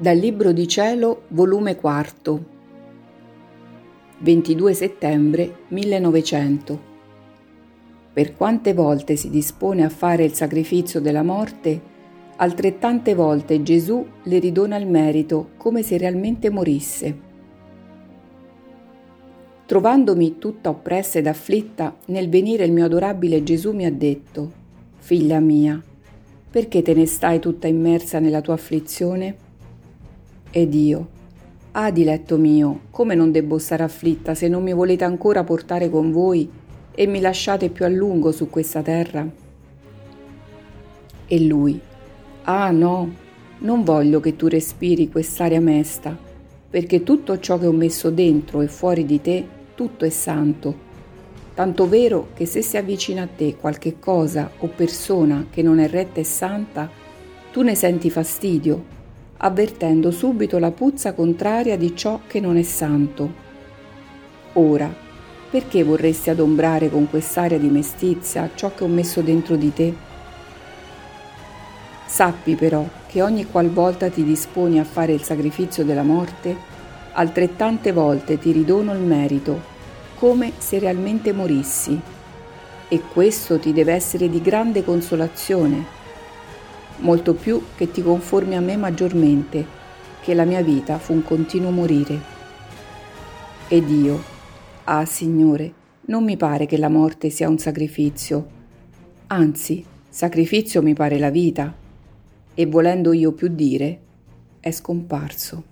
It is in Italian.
Dal Libro di Cielo, volume 4, 22 settembre 1900. Per quante volte si dispone a fare il sacrificio della morte, altrettante volte Gesù le ridona il merito come se realmente morisse. Trovandomi tutta oppressa ed afflitta, nel venire il mio adorabile Gesù mi ha detto, Figlia mia, perché te ne stai tutta immersa nella tua afflizione? Ed io, ah diletto mio, come non debbo stare afflitta se non mi volete ancora portare con voi e mi lasciate più a lungo su questa terra? E lui, ah no, non voglio che tu respiri quest'aria mesta, perché tutto ciò che ho messo dentro e fuori di te, tutto è santo. Tanto vero che se si avvicina a te qualche cosa o persona che non è retta e santa, tu ne senti fastidio avvertendo subito la puzza contraria di ciò che non è santo. Ora, perché vorresti adombrare con quest'aria di mestizia ciò che ho messo dentro di te? Sappi però che ogni qualvolta ti disponi a fare il sacrificio della morte, altrettante volte ti ridono il merito, come se realmente morissi. E questo ti deve essere di grande consolazione molto più che ti conformi a me maggiormente, che la mia vita fu un continuo morire. Ed io, ah Signore, non mi pare che la morte sia un sacrificio, anzi, sacrificio mi pare la vita, e volendo io più dire, è scomparso.